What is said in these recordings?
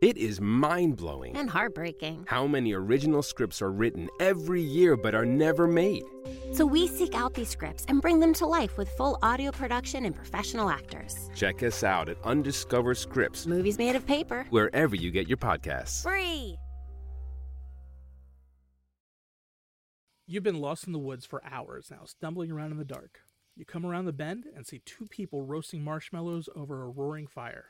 It is mind blowing And heartbreaking. how many original scripts are written every year but are never made. So we seek out these scripts and bring them to life with full audio production and professional actors. Check us out at Undiscovered Scripts, Movies made of paper. wherever you get your podcasts. Free. You've been lost in the woods for hours now, stumbling around in the dark. You come around the bend and see two people roasting marshmallows over a roaring fire.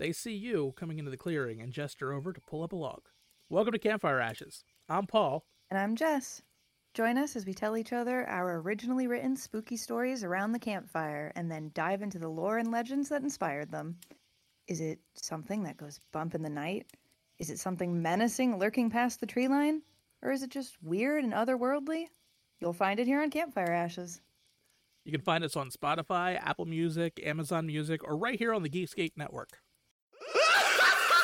They see you coming into the clearing and gesture over to pull up a log. Welcome to Campfire Ashes. I'm Paul. And I'm Jess. Join us as we tell each other our originally written spooky stories around the campfire and then dive into the lore and legends that inspired them. Is it something that goes bump in the night? Is it something menacing lurking past the tree line? Or is it just weird and otherworldly? You'll find it here on Campfire Ashes. You can find us on Spotify, Apple Music, Amazon Music, or right here on the Geekscape Network.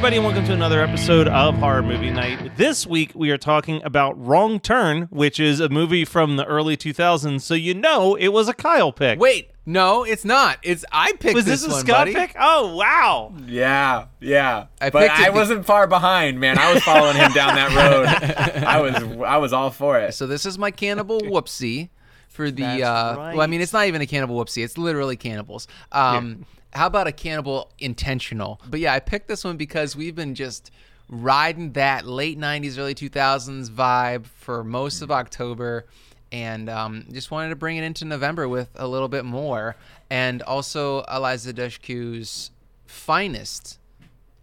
everybody, and welcome to another episode of Horror Movie Night. This week, we are talking about Wrong Turn, which is a movie from the early 2000s, so you know it was a Kyle pick. Wait, no, it's not. It's I picked was this, this, a one, Scott buddy. pick? Oh, wow. Yeah, yeah. I but picked it I be- wasn't far behind, man. I was following him down that road. I was I was all for it. So this is my cannibal whoopsie for the. That's uh, Well, I mean, it's not even a cannibal whoopsie. It's literally cannibals. Um, How about a cannibal intentional? But yeah, I picked this one because we've been just riding that late '90s, early 2000s vibe for most of October. And um, just wanted to bring it into November with a little bit more, and also Eliza Dushku's finest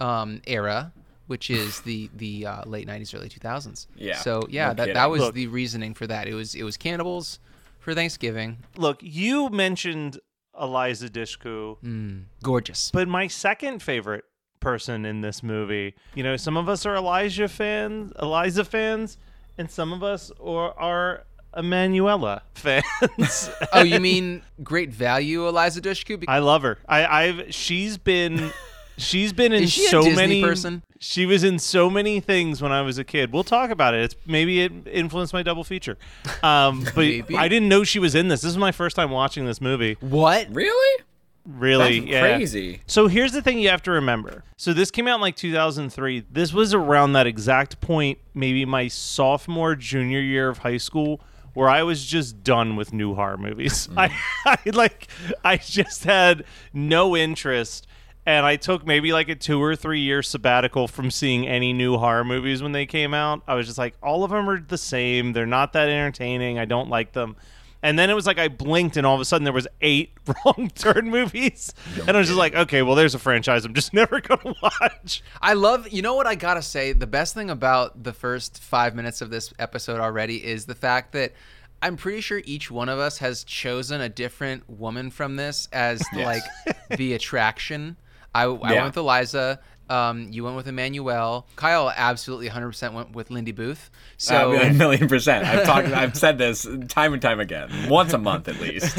um, era, which is the the uh, late '90s, early 2000s. Yeah, So yeah, no that, that was Look. the reasoning for that. It was it was cannibals for Thanksgiving. Look, you mentioned Eliza Dushku, Mm, gorgeous. but my second favorite person in this movie, you know, some of us are Elijah fans, Eliza fans, and some of us are, are Emanuela fans. oh, you mean great value, Eliza Dushku? Be- I love her. I, I've she's been she's been in Is she a so Disney many person? She was in so many things when I was a kid. We'll talk about it. It's maybe it influenced my double feature. Um, but Maybe. I didn't know she was in this. This is my first time watching this movie. what? Really? Really, That's yeah. crazy. So here's the thing you have to remember. So this came out in like 2003. This was around that exact point, maybe my sophomore, junior year of high school, where I was just done with new horror movies. I, I like, I just had no interest. And I took maybe like a two or three year sabbatical from seeing any new horror movies when they came out. I was just like, all of them are the same. They're not that entertaining. I don't like them. And then it was like I blinked, and all of a sudden there was eight wrong turn movies, and I was just like, okay, well, there's a franchise I'm just never gonna watch. I love. You know what I gotta say? The best thing about the first five minutes of this episode already is the fact that. I'm pretty sure each one of us has chosen a different woman from this as like the attraction. I, I Yeah. went with Eliza. Um, you went with Emmanuelle. Kyle absolutely 100% went with Lindy Booth. So Uh, a million percent. I've talked. I've said this time and time again, once a month at least.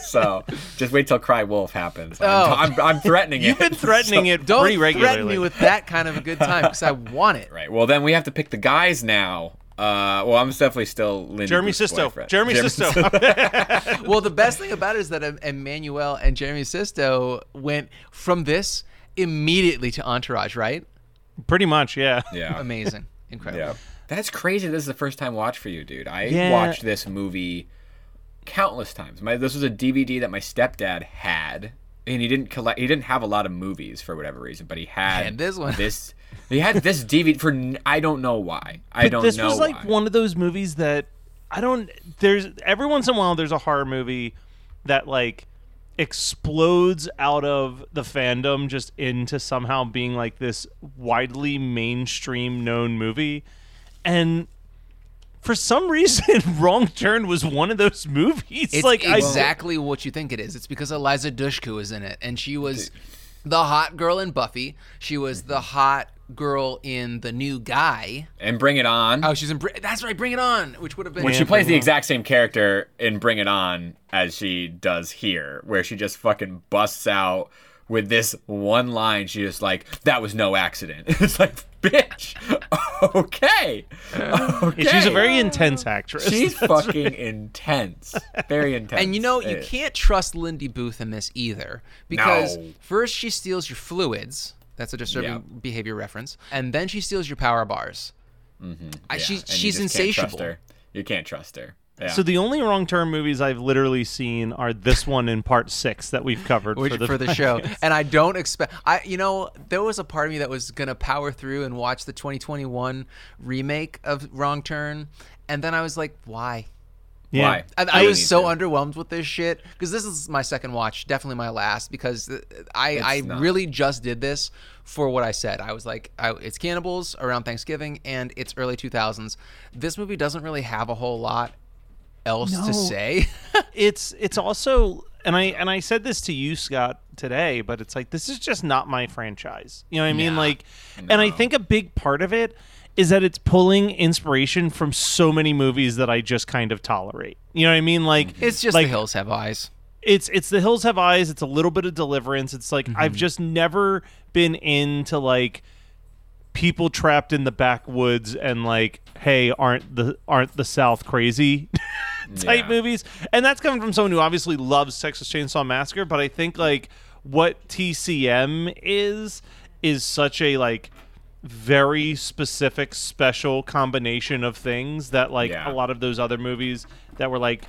so just wait till Cry Wolf happens. I'm, Oh. I'm, I'm threatening You've it. been threatening So- it don't pretty regularly. threaten me with that kind of a good time because I want it. Right. Well, then we have to pick the guys now. Uh, well, I'm definitely still Lindy Jeremy Booth's Sisto. boyfriend. Jeremy Sisto. Well, the best thing about it is that Em- Emmanuelle and Jeremy Sisto went from this immediately to Entourage, right? pretty much, yeah. yeah. Amazing. Incredible. Yeah. That's crazy. This is the first time watch for you, dude. I Yeah. watched this movie countless times. My this was a DVD that my stepdad had, and he didn't collect. He didn't have a lot of movies for whatever reason, but he had And this one. This he had this DVD for I don't know why. I But don't this know was like why. one of those movies that I don't. There's every once in a while there's a horror movie that like explodes out of the fandom just into somehow being like this widely mainstream known movie, and for some reason, Wrong Turn was one of those movies. It's like I- exactly what you think it is. It's because Eliza Dushku is in it, and she was the hot girl in Buffy. She was the hot girl in The New Guy. And Bring It On. Oh, she's in. Br- That's right, Bring It On, which would have been. when she plays the exact same character in Bring It On as she does here, where she just fucking busts out with this one line. She just like, "That was no accident." It's like, bitch. Okay. Okay. she's a very intense actress. She's fucking intense. Very intense. And you know, you can't trust Lindy Booth in this either. Because No. first she steals your fluids. That's a disturbing Yeah. behavior reference. And then she steals your power bars. Mm-hmm. I, Yeah, she, she's just can't insatiable. You can't trust her. Yeah. So the only wrong turn movies I've literally seen are this one in part six that we've covered Which, for the, for the show, and I don't expect. I, you know, there was a part of me that was gonna power through and watch the 2021 remake of Wrong Turn, and then I was like, why? Yeah. Why? I, I was so to. underwhelmed with this shit because this is my second watch, definitely my last because I I not. really just did this for what I said. I was like, I, it's cannibals around Thanksgiving and it's early 2000s. This movie doesn't really have a whole lot else No. to say. it's it's also and I and I said this to you Scott today, but it's like this is just not my franchise. You know what I mean? Yeah. Like and I think a big part of it is that it's pulling inspiration from so many movies that I just kind of tolerate. You know what I mean? Like it's just like the hills have eyes. it's it's the hills have eyes it's a little bit of deliverance it's like i've mhm. just never been into like people trapped in the backwoods and like hey aren't the aren't the south crazy type Yeah. movies and that's coming from someone who obviously loves texas chainsaw massacre but i think like what tcm is is such a like very specific special combination of things that like Yeah. a lot of those other movies that were like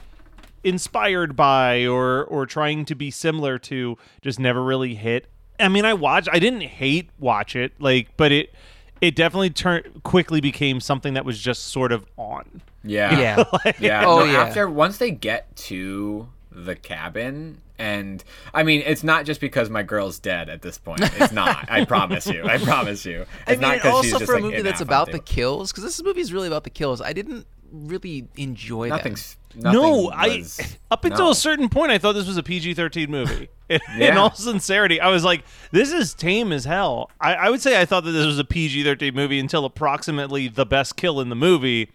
inspired by or or trying to be similar to just never really hit. I mean, I watched I didn't hate watch it, like but it it definitely turned quickly became something that was just sort of on. Yeah. Yeah. Yeah. Oh, no, yeah. After once they get to the cabin, and I mean, it's not just because my girl's dead at this point. It's not. I promise you. I promise you. It's I mean, not and 'cause she's also just, for a like, movie that's about the kills, because this movie is really about the kills. I didn't really enjoy Nothing's. that. no, nothing I up until no. a certain point I thought this was a PG-13 movie. In, in Yeah. all sincerity, I was like, this is tame as hell. I, I would say I thought that this was a PG-13 movie until approximately the best kill in the movie,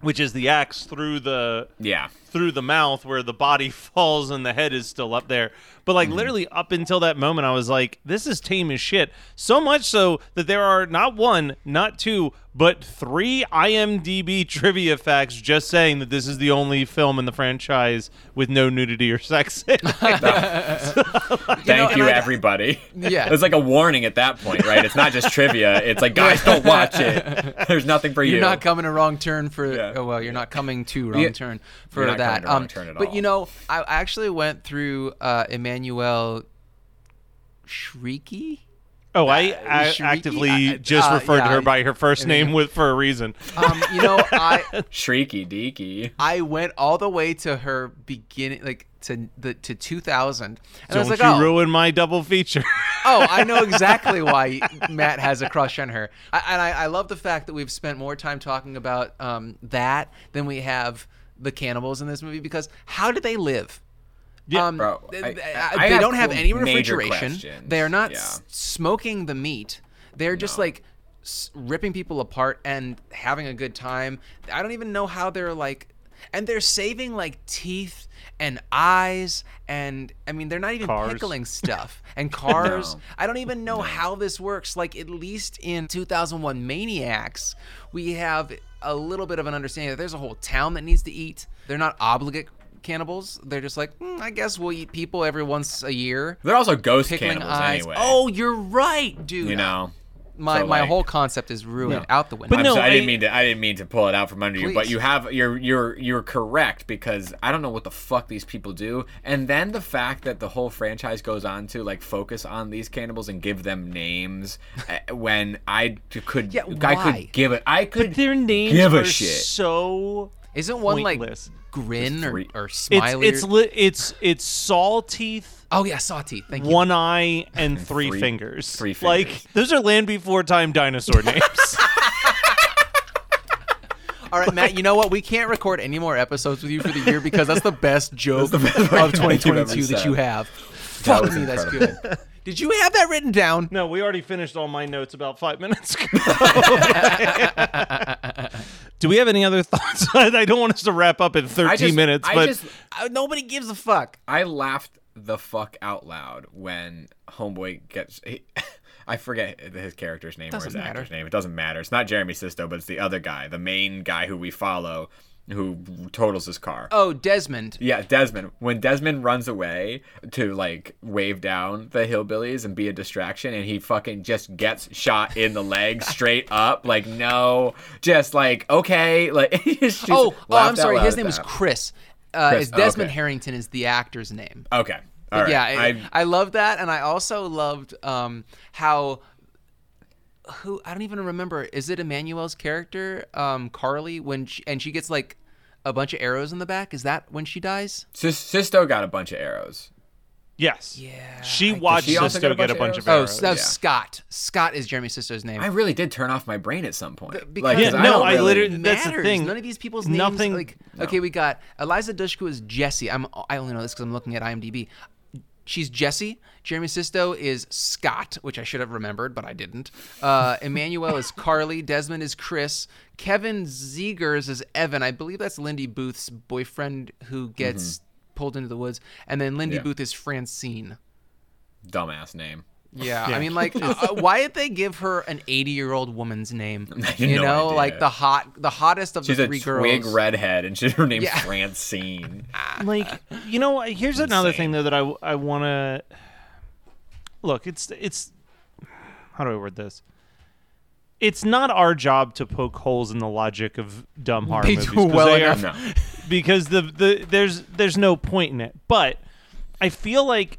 which is the axe through the Yeah. Through the mouth where the body falls and the head is still up there. But like mm-hmm. literally up until that moment, I was like, this is tame as shit. So much so that there are not one, not two, but three IMDb trivia facts just saying that this is the only film in the franchise with no nudity or sex. in it. Thank know, you, and everybody. Yeah. it's like a warning at that point, right? It's not just trivia. It's like, guys, don't watch it. There's nothing for you. You're you. not coming a wrong turn for. Yeah. Oh well, you're not coming to wrong Yeah. turn for You're not that. coming to wrong um, turn at but all. you know, I I actually went through uh, Emmanuelle Chriqui. oh, I, Uh, I Chriqui? actively I- just uh, referred yeah, to her I- by her first name with for a reason. Um, you know, I Shrieky deaky. I went all the way to her beginning, like to the to 2000, and I Don't was like, you oh, ruin my double feature. oh, I know exactly why Matt has a crush on her. I, and I, I love the fact that we've spent more time talking about um, that than we have the cannibals in this movie because how do they live? Yeah, um, bro, I- th- I- uh, I they don't have any refrigeration. They are not Yeah. s- smoking the meat. They're just like s- ripping people apart and having a good time. I don't even know how they're like, and they're saving like teeth and eyes and I mean they're not even Cars. pickling stuff and cars. No. I don't even know how this works. Like at least in 2001 Maniacs, we have a little bit of an understanding that there's a whole town that needs to eat. They're not obligate cannibals. They're just like, "Hmm, I guess we'll eat people every once a year. They're also ghost Pickling cannibals eyes. anyway. Oh, you're right, dude. you know. My so, my like- whole concept is ruined out the window. But I'm no, sorry, I, I- didn't mean to. I didn't mean to pull it out from under you, but you have. You're you're you're correct because I don't know what the fuck these people do, and then the fact that the whole franchise goes on to like focus on these cannibals and give them names, uh, when I c- could. Yeah, I why? could give it. I could. but their names give a are shit. so Isn't one pointless. like grin or, three- or it's smiley? it's or- li- it's it's saw teeth, oh yeah, saw teeth. Thank you. one eye, and three, Three- fingers. three Like those are land before time dinosaur names. All right, Matt. You know what? We can't record any more episodes with you for the year because that's the best joke the best of fucking thing you've ever 2022 that you have. That Fuck was me, that's good. Did you have that written down? No, we already finished all my notes about five minutes ago. Do we have any other thoughts? I don't want us to wrap up in 13 I just, minutes, I but just, nobody gives a fuck. I laughed the fuck out loud when Homeboy gets. He, I forget his character's name or his Doesn't matter. actor's name. It doesn't matter. It's not Jeremy Sisto, but it's the other guy, the main guy who we follow, who totals his car. Oh, Desmond. Yeah, Desmond. When Desmond runs away to like wave down the hillbillies and be a distraction, and he fucking just gets shot in the leg straight up, like no, just like okay, like Oh, oh, I'm sorry. His name is. Chris. Uh, Chris, oh, Desmond okay. Harrington is the actor's name. Okay, all right. yeah, I, I, I love that, and I also loved um, how who I don't even remember. Is it Emmanuelle's character, um, Carly, when she, and she gets like a bunch of arrows in the back? Is that when she dies? Sis- Sisto got a bunch of arrows. yes. Yeah. She watched she also Sisto get a get a bunch bunch of arrows. Oh, arrows. that was yeah. Scott. Scott is Jeremy Sisto's name. I really did turn off my brain at some point. because- Yeah, I no, don't I really- literally- It that's the thing. None of these people's names. Nothing- Like, okay, we got Eliza Dushku is Jesse. I'm. I only know this because I'm looking at IMDb. She's Jesse. Jeremy Sisto is Scott, which I should have remembered, but I didn't. Uh, Emmanuelle is Carly. Desmond is Chris. Kevin Zegers is Evan. I believe that's Lindy Booth's boyfriend who gets pulled into the woods. And then Lindy Mm-hmm. Yeah. Booth is Francine. dumbass name. Yeah, I mean, like, uh, why did they give her an 80 year old woman's name? You no know, idea. like the hot, the hottest of She's the a three twig girls. redhead, and she, her name's Yeah. Francine. like you know here's another thing though that i i want to look it's it's how do i word this it's not our job to poke holes in the logic of dumb horror They movies do 'cause well they are- enough. No, because the, the there's there's no point in it but i feel like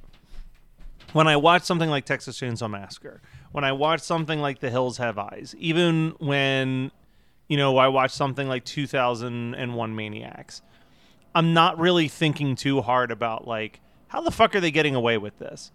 when i watch something like texas chainsaw massacre when i watch something like the hills have eyes even when you know i watch something like 2001 maniacs I'm not really thinking too hard about like how the fuck are they getting away with this?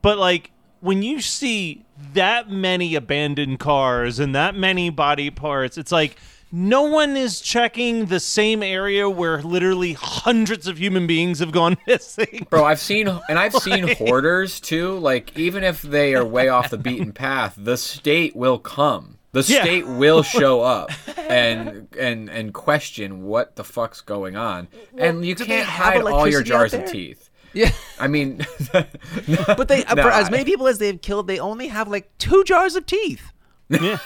But like when you see that many abandoned cars and that many body parts, it's like no one is checking the same area where literally hundreds of human beings have gone missing. bro, I've seen and I've seen hoarders too. Like even if they are way off the beaten path, the state will come. The Yeah. state will show up and and and question what the fuck's going on. and you can't hide all your jars of teeth. Yeah, I mean, but they No, for as I- many people as they've killed, they only have like two jars of teeth. Yeah.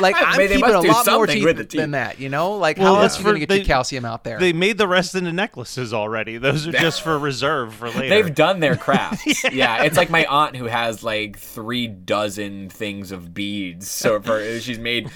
Like I'm mean, they keeping a lot more something teeth, teeth. than that. You know, like Well, how else are you gonna get they- your calcium out there? They made the rest into necklaces already. Those are just for reserve for later. They've done their crafts. yeah. it's like my aunt who has like three dozen things of beads. So for she's made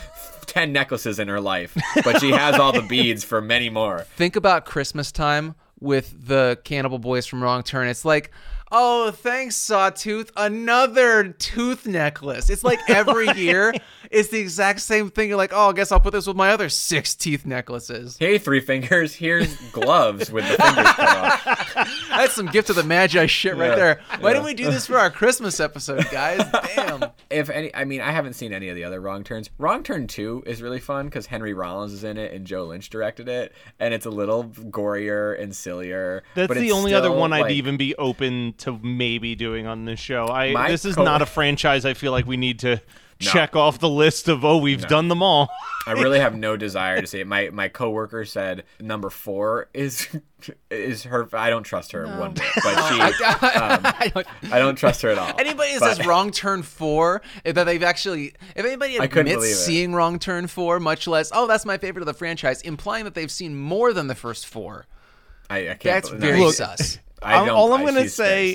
ten necklaces in her life, but she has all the beads for many more. Think about Christmas time with the Cannibal Boys from Wrong Turn. It's like, oh, thanks, Sawtooth, another tooth necklace. It's like every year, it's the exact same thing. You're like, oh, I guess I'll put this with my other six teeth necklaces. Hey, three fingers. Here's gloves with the fingers cut off. That's some gift of the Magi shit right Yeah, there. Why yeah. didn't we do this for our Christmas episode, guys? Damn. If any, I mean, I haven't seen any of the other Wrong Turns. Wrong Turn Two is really fun because Henry Rollins is in it and Joe Lynch directed it, and it's a little gorier and sillier. That's but the only other still, one I'd even be open to maybe doing on this show. I this is co- not a franchise I feel like we need to check off the list of oh we've done them all. I really have no desire to see it. My my coworker said number four is is her. I don't trust her one bit, but she. um, I don't- I don't trust her at all. Anybody that But- says wrong turn four, that they've actually, if anybody I couldn't admits seeing wrong turn four, much less, oh, that's my favorite of the franchise, implying that they've seen more than the first four. I, I can't. That's believe- very no, sus. I don't- all I'm I- gonna say,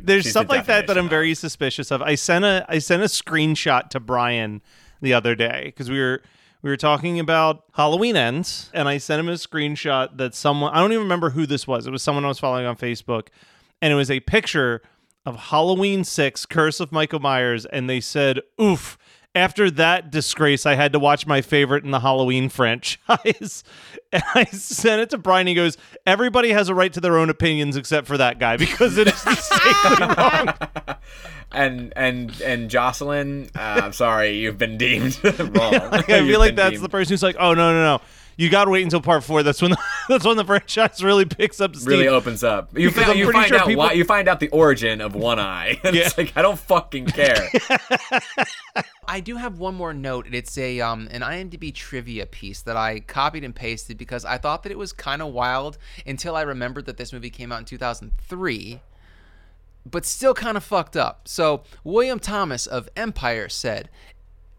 there's She's stuff like that that I'm very suspicious of. I sent a I sent a screenshot to Brian the other day because we were we were talking about Halloween ends, and I sent him a screenshot that someone I don't even remember who this was. It was someone I was following on Facebook, and it was a picture of Halloween Six: Curse of Michael Myers, and they said, "Oof." After that disgrace, I had to watch my favorite in the Halloween franchise. And I sent it to Brian. He goes, Everybody has a right to their own opinions except for that guy because it is distinctly wrong. and and and Jocelyn, uh, I'm sorry, you've been deemed wrong. I feel like that's the person who's like, oh no no no, you got to wait until part four. That's when the, that's when the franchise really picks up steam. really opens up. You, Because you find sure out people- why you find out the origin of One Eye. And It's Yeah. like I don't fucking care. I do have one more note. and It's a um an IMDb trivia piece that I copied and pasted because I thought that it was kind of wild until I remembered that this movie came out in 2003, but still kind of fucked up. So William Thomas of Empire said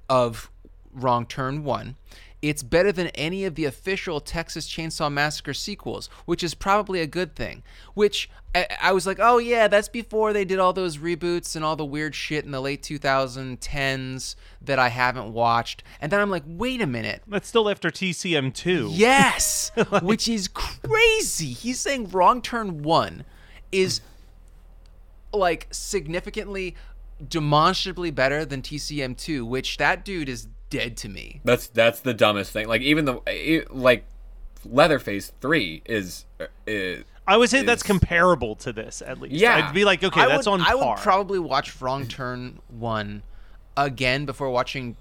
of Wrong Turn 1. It's better than any of the official Texas Chainsaw Massacre sequels, which is probably a good thing. Which I, I was like, oh yeah, that's before they did all those reboots and all the weird shit in the late 2010s that I haven't watched. And then I'm like, wait a minute. That's still after TCM two. Yes, which is crazy. He's saying Wrong Turn 1 is like significantly demonstrably better than TCM 2, which that dude is dead to me. That's that's the dumbest thing. Like even the it- like Leatherface three is. Uh, is I would say that's comparable to this at least. Yeah. I'd be like, okay, I that's would, on I par. would probably watch Wrong Turn 1 again before watching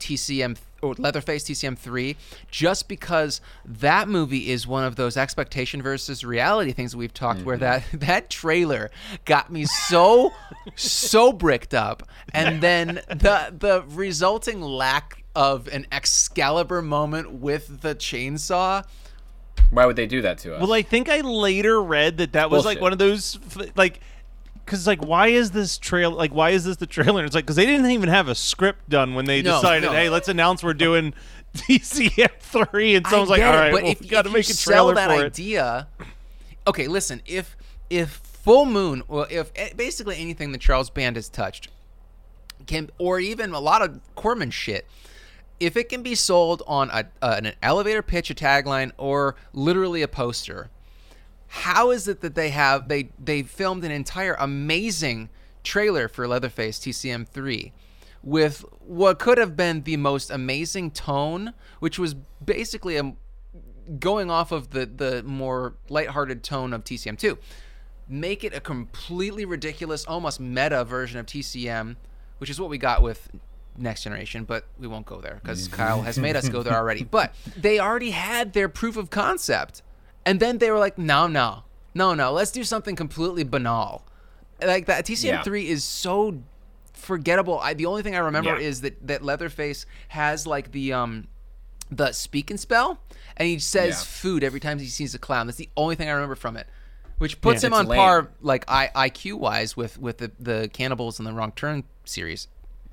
TCM or Leatherface TCM 3 just because that movie is one of those expectation versus reality things that we've talked where mm-hmm. that that trailer got me so so bricked up. And then the the resulting lack of an Excalibur moment with the chainsaw. Why would they do that to us? Well, I think I later read that that was like one of those like because like why is this trail like why is this the trailer? It's like because they didn't even have a script done when they No, decided, no. hey, let's announce we're doing DCF three, and someone's like, all it, right, but well, if we got to make a sell trailer that for it. idea, okay, listen. If if Full Moon, well, if eh, basically anything that Charles Band has touched can, or even a lot of Corman shit, if it can be sold on a, uh, an elevator pitch, a tagline, or literally a poster, how is it that they have they they filmed an entire amazing trailer for Leatherface TCM 3 with what could have been the most amazing tone, which was basically a going off of the the more lighthearted tone of TCM 2. Make it a completely ridiculous, almost meta version of TCM, which is what we got with Next Generation, but we won't go there because mm-hmm. Kyle has made us go there already. But they already had their proof of concept. And then they were like, no, no, no, no, let's do something completely banal. Like that TCM Yeah. three is so forgettable. I the only thing I remember Yeah. is that that Leatherface has like the um the speak and spell, and he says Yeah. food every time he sees a clown. That's the only thing I remember from it, which puts him on lame. par like I, IQ wise with with the the cannibals in the Wrong Turn series.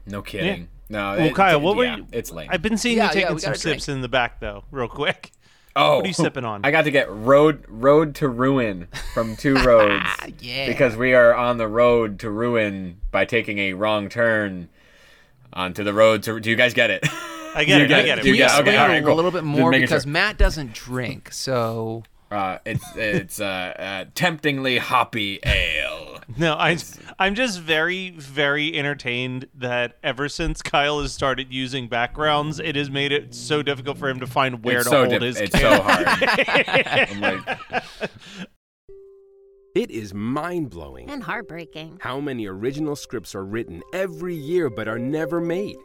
no kidding. No. Well, it- Kyle, it- what were yeah, you? It's lame. I've been seeing Yeah, you taking we some got drink. sips in the back though, real quick. Oh, What are you sipping on? I got to get road road to ruin from two roads. Yeah. Because we are on the road to ruin by taking a wrong turn onto the road to. Do you guys get it? I get it. get I get it. You We get it. it. Okay, all it right, a little bit more because sure. Matt doesn't drink, so Uh, it's it's uh, uh, temptingly hoppy ale. No, I, I'm just very, very entertained that ever since Kyle has started using backgrounds, it has made it so difficult for him to find where it's to so hold dip- his It's camera. so hard. I'm like, It is mind blowing And heartbreaking. how many original scripts are written every year but are never made.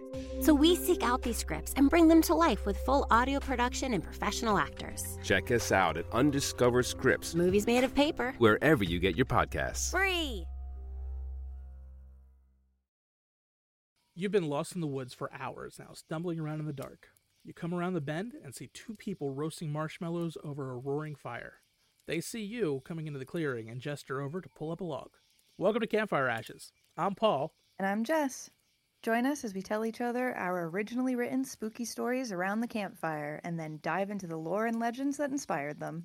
So we seek out these scripts and bring them to life with full audio production and professional actors. Check us out at Undiscovered Scripts, Movies made of paper. wherever you get your podcasts. Free. You've been lost in the woods for hours now, stumbling around in the dark. You come around the bend and see two people roasting marshmallows over a roaring fire. They see you coming into the clearing and gesture over to pull up a log. Welcome to Campfire Ashes. I'm Paul. And I'm Jess. Join us as we tell each other our originally written spooky stories around the campfire and then dive into the lore and legends that inspired them.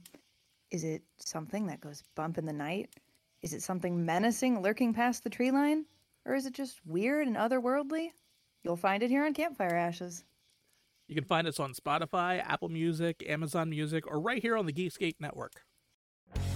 Is it something that goes bump in the night? Is it something menacing lurking past the tree line? Or is it just weird and otherworldly? You'll find it here on Campfire Ashes. You can find us on Spotify, Apple Music, Amazon Music, or right here on the Geekscape Network.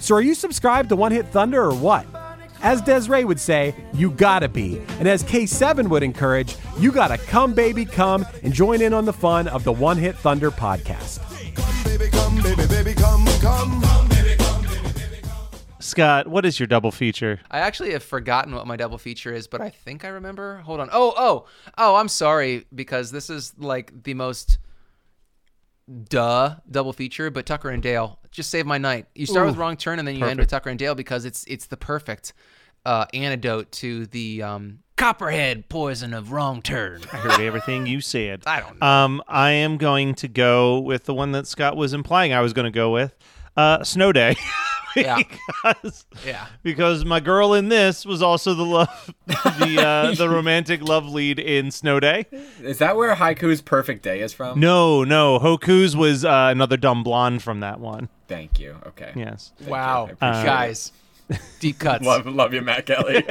So are you subscribed to One Hit Thunder or what? As Desiree would say, you gotta be. And as K7 would encourage, you gotta come, baby, come and join in on the fun of the One Hit Thunder podcast. Scott, what is your double feature? I actually have forgotten what my double feature is, but I think I remember. Hold on. Oh, oh, oh, I'm sorry because this is like the most duh double feature, but Tucker and Dale just save my night. You start with Wrong Turn and then you end with Tucker and Dale because it's it's the perfect uh, antidote to the um, copperhead poison of Wrong Turn. I heard everything you said. I don't know. Um, I am going to go with the one that Scott was implying I was going to go with. Uh, Snow Day. Yeah. because, Yeah. because my girl in this was also the love, the uh, the romantic love lead in Snow Day. Is that where Hoku's Perfect Day is from? No, no, Hoku's was uh, another dumb blonde from that one. Thank you. Okay. Yes. Thank Wow, you. I appreciate guys, deep cuts. Love, love you, Matt Kelly.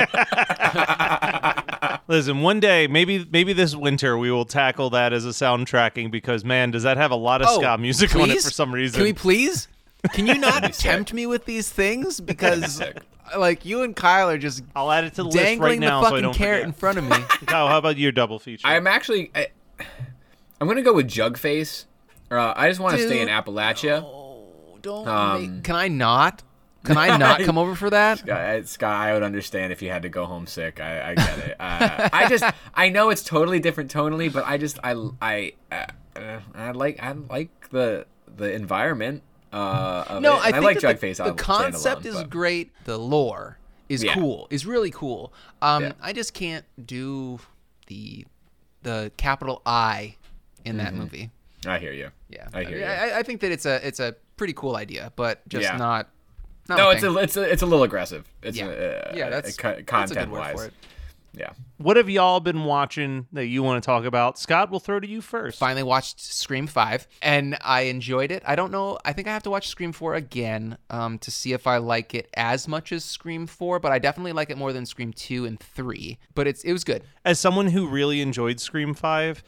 Listen, one day, maybe maybe this winter we will tackle that as a soundtracking because man, does that have a lot of Oh, ska music on it for some reason. Can we please? Can you not That'd be sick. tempt me with these things because, like, you and Kyle are just I'll add it to the list right dangling now the so fucking don't carrot forget. in front of me. Kyle, how about your double feature? I'm actually. I, I'm gonna go with Jugface. Uh, I just want to stay in Dude, Appalachia. Don't. Um, make, can I not? Can I not come over for that? Uh, Scott, I would understand if you had to go home sick. I, I get it. Uh, I just, I know it's totally different tonally, but I just, I, I, uh, uh, I like, I like the the environment. Uh, No. I think like Jugface. the, the concept alone, is but- great. The lore is Yeah. cool. Is really cool. Um, Yeah. I just can't do the the capital I in that movie. I hear you. Yeah, Mm-hmm. I hear you. I, I think that it's a it's a pretty cool idea, but just Yeah. not. not no, it's thing. a, it's a, it's a little aggressive. It's yeah, a, uh, yeah. That's, that's content word wise. For it. Yeah. what have y'all been watching that you want to talk about? Scott, we'll throw to you first. Finally watched Scream Five, and I enjoyed it. I don't know. I think I have to watch Scream Four again um, to see if I like it as much as Scream Four, but I definitely like it more than Scream Two and Three. But it's it was good. As someone who really enjoyed Scream Five,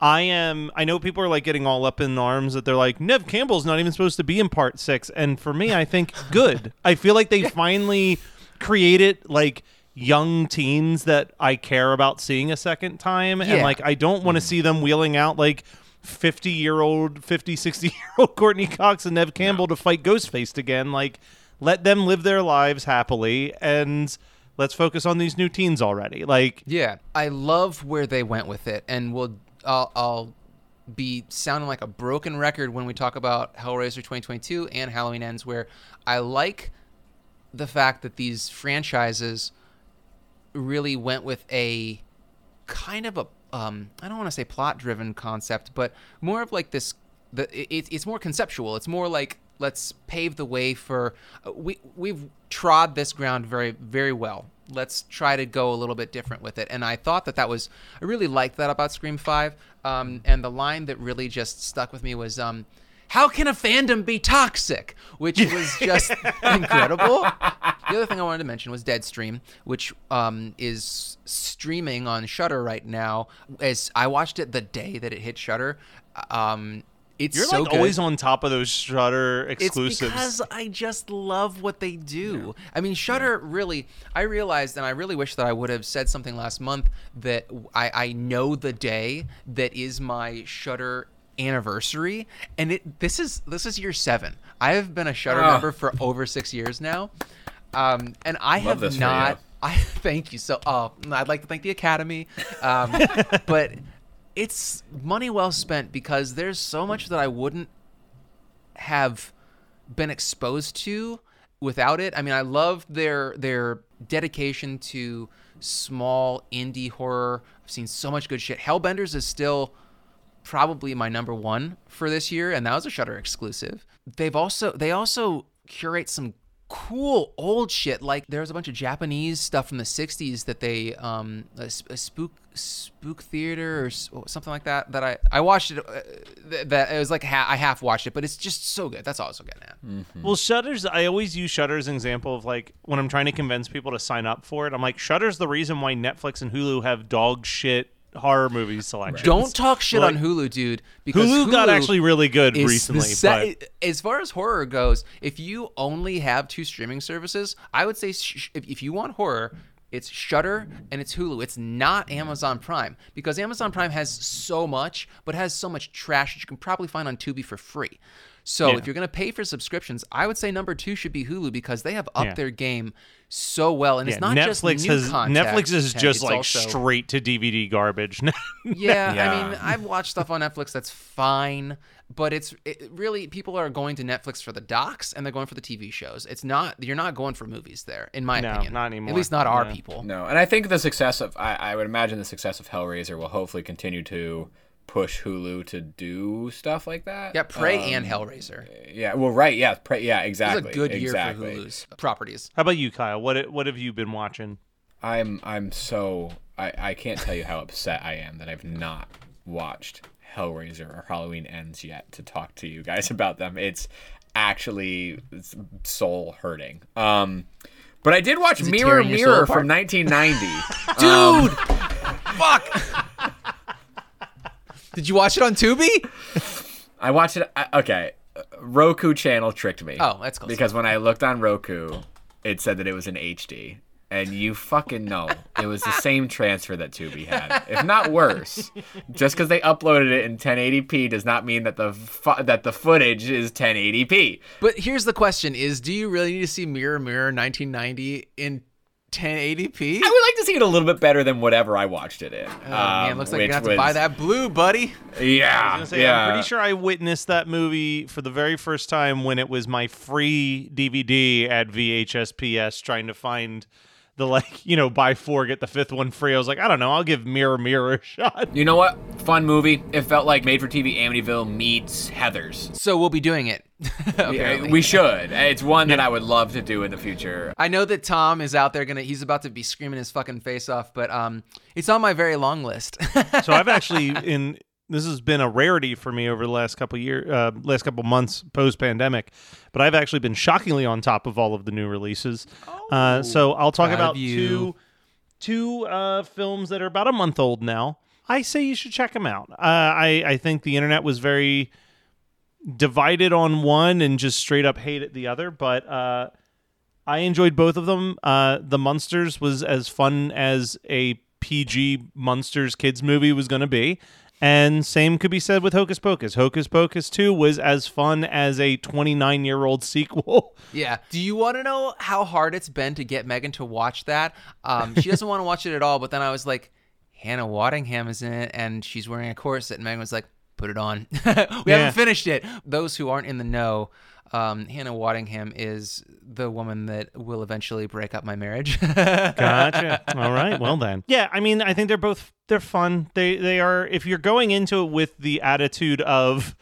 I am. I know people are like getting all up in arms that they're like Neve Campbell's not even supposed to be in Part Six, and for me, I think good. I feel like they finally created like young teens that I care about seeing a second time, and like I don't want to mm. see them wheeling out like. 50 year old 50 60 year old courtney cox and neve campbell to fight ghostface again. Like let them live their lives happily and let's focus on these new teens already. Like Yeah, I love where they went with it, and we'll I'll, I'll be sounding like a broken record when we talk about Hellraiser 2022 and Halloween Ends, where I like the fact that these franchises really went with a kind of a um, I don't want to say plot driven concept, but more of like this. The it, it's more conceptual. It's more like let's pave the way for uh, we we've trod this ground very very well. Let's try to go a little bit different with it. And I thought that that was I really liked that about Scream Five. Um, and the line that really just stuck with me was um, how can a fandom be toxic? Which was just incredible. The other thing I wanted to mention was Deadstream, which um, is streaming on Shudder right now. As I watched it the day that it hit Shudder, um, it's You're so like good. always on top of those Shudder exclusives. It's because I just love what they do. I mean, Shudder really. I realized, and I really wish that I would have said something last month that I, I know the day that is my Shudder anniversary, and it this is this is year seven. I have been a Shudder Ah. member for over six years now, um, and I Love have not. I thank you so. Oh, I'd like to thank the Academy, um, but it's money well spent because there's so much that I wouldn't have been exposed to without it. I mean, I love their their dedication to small indie horror. I've seen so much good shit. Hellbenders is still probably my number one for this year, and that was a Shudder exclusive. They've also they also curate some cool old shit. Like there's a bunch of Japanese stuff from the '60s that they um a, a spook Spook Theater or something like that. That I I watched it. Uh, th- that it was like ha- I half watched it, but it's just so good. That's I was getting at. Well, Shudder's. I always use Shudder as an example of like when I'm trying to convince people to sign up for it. I'm like, Shudder's the reason why Netflix and Hulu have dog shit horror movie selections. Don't talk shit Like, on Hulu, dude. Because Hulu, got actually really good recently. se- but as far as horror goes, if you only have two streaming services, I would say sh- if, if you want horror, it's Shudder and it's Hulu. It's not Amazon Prime because Amazon Prime has so much, but has so much trash that you can probably find on Tubi for free. So Yeah. if you're gonna pay for subscriptions, I would say number two should be Hulu because they have upped Yeah. their game so well, and yeah, it's not just Netflix new has content, Netflix is just it's like also- straight to DVD garbage. yeah, Yeah. I mean, I've watched stuff on Netflix that's fine, but it's it, really people are going to Netflix for the docs and they're going for the TV shows. It's not you're not going for movies there, in my No, opinion. not anymore. At least not our Yeah. people. No, and I think the success of I, I would imagine the success of Hellraiser will hopefully continue to push Hulu to do stuff like that. Yeah, Prey Um, and Hellraiser. Yeah, well, right, yeah, Prey, yeah, It exactly. was a good year exactly. for Hulu's properties. How about you, Kyle? What what have you been watching? I'm I'm so I I can't tell you how upset I am that I've not watched Hellraiser or Halloween Ends yet to talk to you guys about them. It's actually soul hurting. Um, but I did watch Mirror tearing your soul Mirror from 1990. Dude, fuck. Did you watch it on Tubi? I watched it. I- Okay, uh, Roku channel tricked me. Oh, that's cool. because when I looked on Roku, it said that it was in HD, and you fucking know it was the same transfer that Tubi had, if not worse. Just because they uploaded it in 1080p does not mean that the fu- that the footage is 1080p. But here's the question: Is do you really need to see Mirror Mirror 1990 in 1080p? I would like to see it a little bit better than whatever I watched it in. Oh, man, um, looks like you're which gonna have to buy that blue, buddy. Yeah, I was say, yeah. I'm pretty sure I witnessed that movie for the very first time when it was my free DVD at VHSPS, trying to find the like, you know, buy four get the fifth one free. I was like, I don't know, I'll give Mirror Mirror a shot. You know what? Fun movie. It felt like made for TV Amityville meets Heather's. So we'll be doing it. Yeah, we should. It's one that I would love to do in the future. I know that Tom is out there gonna he's about to be screaming his fucking face off, but um it's on my very long list. so I've actually in this has been a rarity for me over the last couple year uh, last couple months post pandemic, but I've actually been shockingly on top of all of the new releases. uh, so I'll talk about you. two two uh, films that are about a month old now. I say you should check them out. Uh, I I think the internet was very divided on one and just straight up hated the other, but uh, I enjoyed both of them. Uh, the Munsters was as fun as a PG monsters kids movie was going to be. And same could be said with Hocus Pocus. Hocus Pocus 2 was as fun as a 29 year old sequel. yeah. Do you want to know how hard it's been to get Megan to watch that? Um, she doesn't want to watch it at all, but then I was like, Hannah Waddingham is in it, and she's wearing a corset, and Megan was like, put it on. we Yeah. haven't finished it. Those who aren't in the know, um, Hannah Waddingham is the woman that will eventually break up my marriage. Gotcha. All right. Well then. Yeah, I mean, I think they're both they're fun. They they are if you're going into it with the attitude of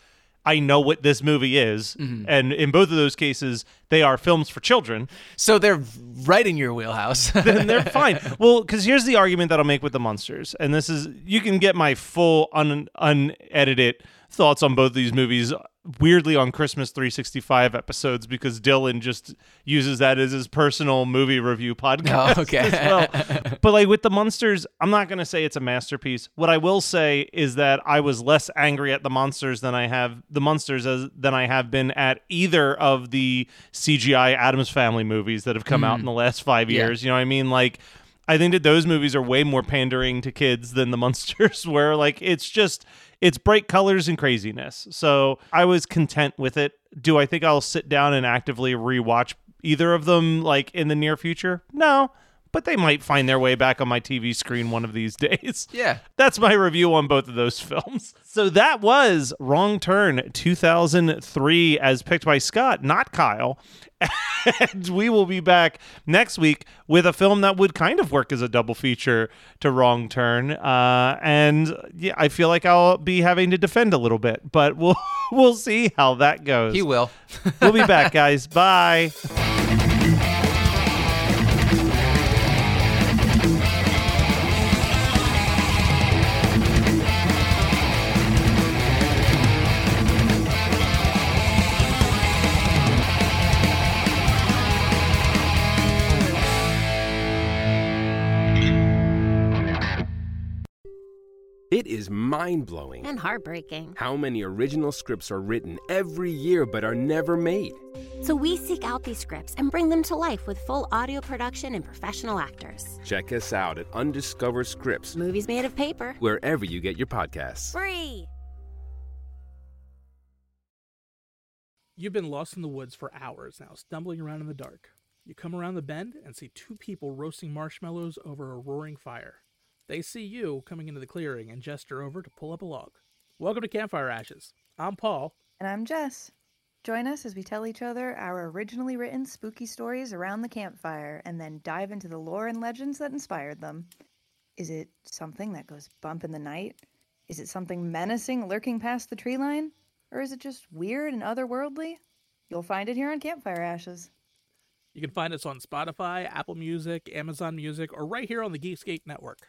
I know what this movie is, and in both of those cases, they are films for children. so they're right in your wheelhouse. then they're fine. Well, because here's the argument that I'll make with the Munsters, and this is you can get my full un, unedited thoughts on both these movies. Weirdly, on Christmas 365 episodes, because Dylan just uses that as his personal movie review podcast. Oh, okay. well. But like with the Munsters, I'm not gonna say it's a masterpiece. What I will say is that I was less angry at the Munsters than I have the Munsters as than I have been at either of the CGI Addams Family movies that have come out mm. in the last five Yeah. years. You know what I mean? Like, I think that those movies are way more pandering to kids than the Munsters were. Like, it's just it's bright colors and craziness. So I was content with it. Do I think I'll sit down and actively rewatch either of them like in the near future? No. But they might find their way back on my TV screen one of these days. Yeah. That's my review on both of those films. So that was Wrong Turn 2003 as picked by Scott, not Kyle. And we will be back next week with a film that would kind of work as a double feature to Wrong Turn. Uh, and yeah, I feel like I'll be having to defend a little bit, but we'll we'll see how that goes. he will. we'll be back, guys. Bye. is mind blowing. And heartbreaking. How many original scripts are written every year but are never made? So we seek out these scripts and bring them to life with full audio production and professional actors. Check us out at Undiscovered Scripts, Movies made of paper. wherever you get your podcasts. Free. You've been lost in the woods for hours now, stumbling around in the dark. You come around the bend and see two people roasting marshmallows over a roaring fire. They see you coming into the clearing and gesture over to pull up a log. Welcome to Campfire Ashes. I'm Paul. And I'm Jess. Join us as we tell each other our originally written spooky stories around the campfire and then dive into the lore and legends that inspired them. Is it something that goes bump in the night? Is it something menacing lurking past the tree line? Or is it just weird and otherworldly? You'll find it here on Campfire Ashes. You can find us on Spotify, Apple Music, Amazon Music, or right here on the Geekscape Network.